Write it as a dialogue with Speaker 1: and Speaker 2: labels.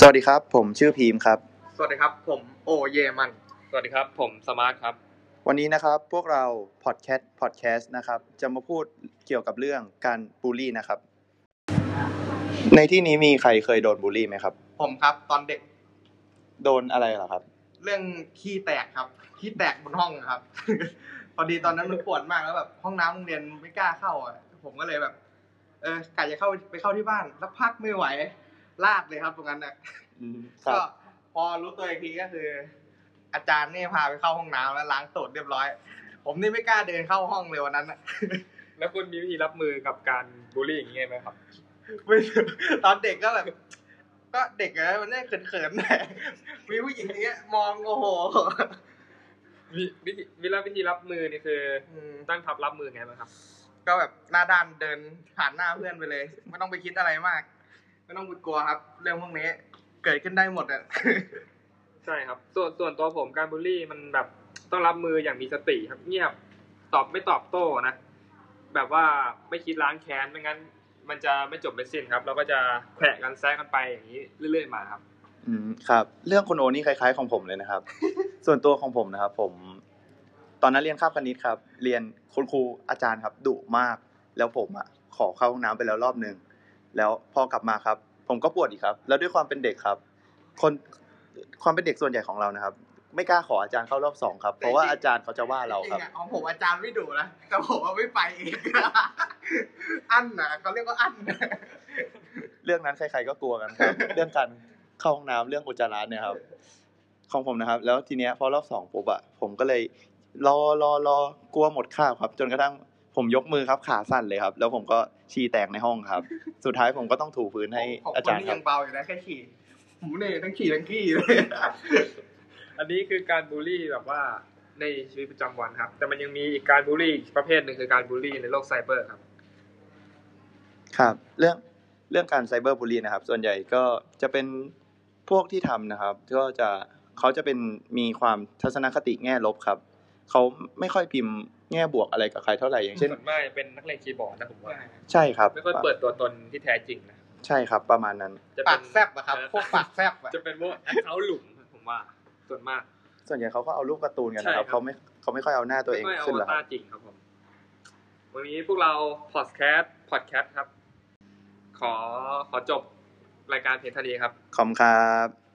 Speaker 1: สวัสดีครับ ผมชื่อพีมครับ
Speaker 2: สวัสดีครับ ผมโอเยมัน
Speaker 3: สวัสดีครับ ผมสมาร์ทครับ
Speaker 1: วันนี้นะครับพวกเราพอดแคสต์พอดแคสต์นะครับ จะมาพูดเกี่ยวกับเรื่องการบูลลี่นะครับ ในที่นี้มีใครเคยโดนบูลลี่ไหมครับ
Speaker 2: ผมครับตอนเด็ก
Speaker 1: โดนอะไรเหรอครับ
Speaker 2: เรื่องขี้แตกครับขี้แตกบนห้องครับ พอดีตอนนั้นมันปวดมากแล้วแบบห้องน้ำโรงเรียนไม่กล้าเข้าอะผมก็เลยแบบ เออกะจะเข้าไปเข้าที่บ้านสักพักไม่ไหว ลาดเลยครับตรงนั้นน่ะ
Speaker 1: อืมครั
Speaker 2: ก็
Speaker 1: บ
Speaker 2: พอรู้ตัวอีกทีก็คือ อาจารย์นี่พาไปเข้าห้องน้ำแล้วล้างตูดเรียบร้อย ผมนี่ไม่กล้าเดินเข้าห้องเลยวันนั้นน่ะ
Speaker 3: แล้วคุณมีวิธีรับมือกับการบูลลี่อย่างนี้ไหมครับ
Speaker 2: ไม่ตอนเด็กก็แบบก็เด็กอะมันได้เขินๆหน่อยมีผู้หญิงอย่างเงี้ย มองโอ้โห
Speaker 3: วิวิธีวิธีวิธีรับมือนี่คือ
Speaker 2: อืม
Speaker 3: ตั้งทับรับมือไงบ้างครับ
Speaker 2: ก็แบบหน้าด้านเดินผ่านหน้าเพื่อนไปเลย ไม่ต้องไปคิดอะไรมาก ไม่ต้องไปกลัวครับ เรื่องพวกนี้เกิดขึ้นได้หมดอะ
Speaker 3: ใช่ครับ ส่วนส่วนตัวผมการบูลลี่มันแบบต้องรับมืออย่างมีสติครับ เงียบตอบไม่ตอบโต้นะแบบว่าไม่คิดล้างแค้นไม่งั้น มันจะไม่จบไม่สิ้นครับ เราก็จะแขวะกันแซะกันไปอย่างนี้เรื่อย ๆ มาครับ
Speaker 1: อืมครับ เรื่องคุณโอนี่คล้าย ๆ ของผมเลยนะครับ ส่วนตัวของผมนะครับ ผม ตอนนั้นเรียนคาบคณิตครับ เรียนคุณครูอาจารย์ครับดุมาก แล้วผมอะขอเข้าห้องน้ำไปแล้วรอบหนึ่ง แล้วพอกลับมาครับ ผมก็ปวดอีกครับ แล้วด้วยความเป็นเด็กครับ คนความเป็นเด็กส่วนใหญ่ของเรานะครับ ไม่กล้าขออาจารย์เข้ารอบสองครับ เพราะว่าอาจารย์เขาจะว่าเรา
Speaker 2: จริ
Speaker 1: ครับ
Speaker 2: งๆอะของผมอาจารย์ไม่ดุนะแต่ผมว่าไม่ไปเองอั้นนะเขาเรียกว่าอั้น
Speaker 1: เรื่องนั้นใครๆก็กลัวกันครับ เรื่องการเข้าห้องน้ำเรื่องอุจจาระเนี่ยครับของผมนะครับ แล้วทีเนี้ยพอรอบสองปุ๊บอะผมก็เลยรอรอรอกลัวหมดข้าวครับ จนกระทั่ง ผมยกมือครับขาสั่นเลยครับ แล้วผมก็ฉี่แตกในห้องครับ สุดท้ายผมก็ต้องถูพื้นให้
Speaker 2: ของ
Speaker 1: อา
Speaker 2: คน
Speaker 1: จารย์
Speaker 2: ที่
Speaker 1: ครั
Speaker 2: ยั
Speaker 1: บ
Speaker 2: งเบาอยู่นะแค่ขี่ผมเนี่ยทั้งขี่ทั้งขี้เลย
Speaker 3: อันนี้คือการบูลลี่แบบว่าในชีวิตประจำวันครับ แต่มันยังมีอีกการบูลลี่อีกประเภทหนึ่งคือการบูลลี่ในโลกไซเบอร์ครับ
Speaker 1: ครับ เรื่องเรื่องการไซเบอร์บูลลี่นะครับ ส่วนใหญ่ก็จะเป็นพวกที่ทำนะครับ ก็จะเขาจะเป็นมีความทัศนคติแง่ลบครับ เขาไม่ค่อยพิมพ์ แง่บวกอะไรกับใครเท่าไหร่อย่างเช่น
Speaker 3: ส่วนมากจะเป็นนักเล่นคีย์บอร์ดนะผมว่า
Speaker 1: ใช่ครับ
Speaker 3: ไม่ค่อยเปิดตัวตนที่แท้จริงนะ
Speaker 1: ใช่ครับประมาณนั้น
Speaker 3: จะ
Speaker 2: ปา
Speaker 3: เป็
Speaker 2: ก
Speaker 3: น
Speaker 2: แซบอะครับพวกปากแซบอะ
Speaker 3: จะเป็นพวกแอคเคาท์หลุมผมว่าส่วนมาก
Speaker 1: ส่วนใหญ่เขาก็เอารูปการ์ตูนกันนะครับ
Speaker 3: ใช่ครับ
Speaker 1: เขาไม่เขาไม่ค่อยเอาหน้าตัวเอง
Speaker 3: ไม่ค่อย
Speaker 1: ขึ้น
Speaker 3: เอา
Speaker 1: หรอกค
Speaker 3: ตา
Speaker 1: รับ
Speaker 3: จริงครับผมวันนี้พวกเราพอดแคสต์พอดแคสต์ครับ ขอขอจบรายการเพียงเท่านี้ครับ
Speaker 1: ขอบคุณครับ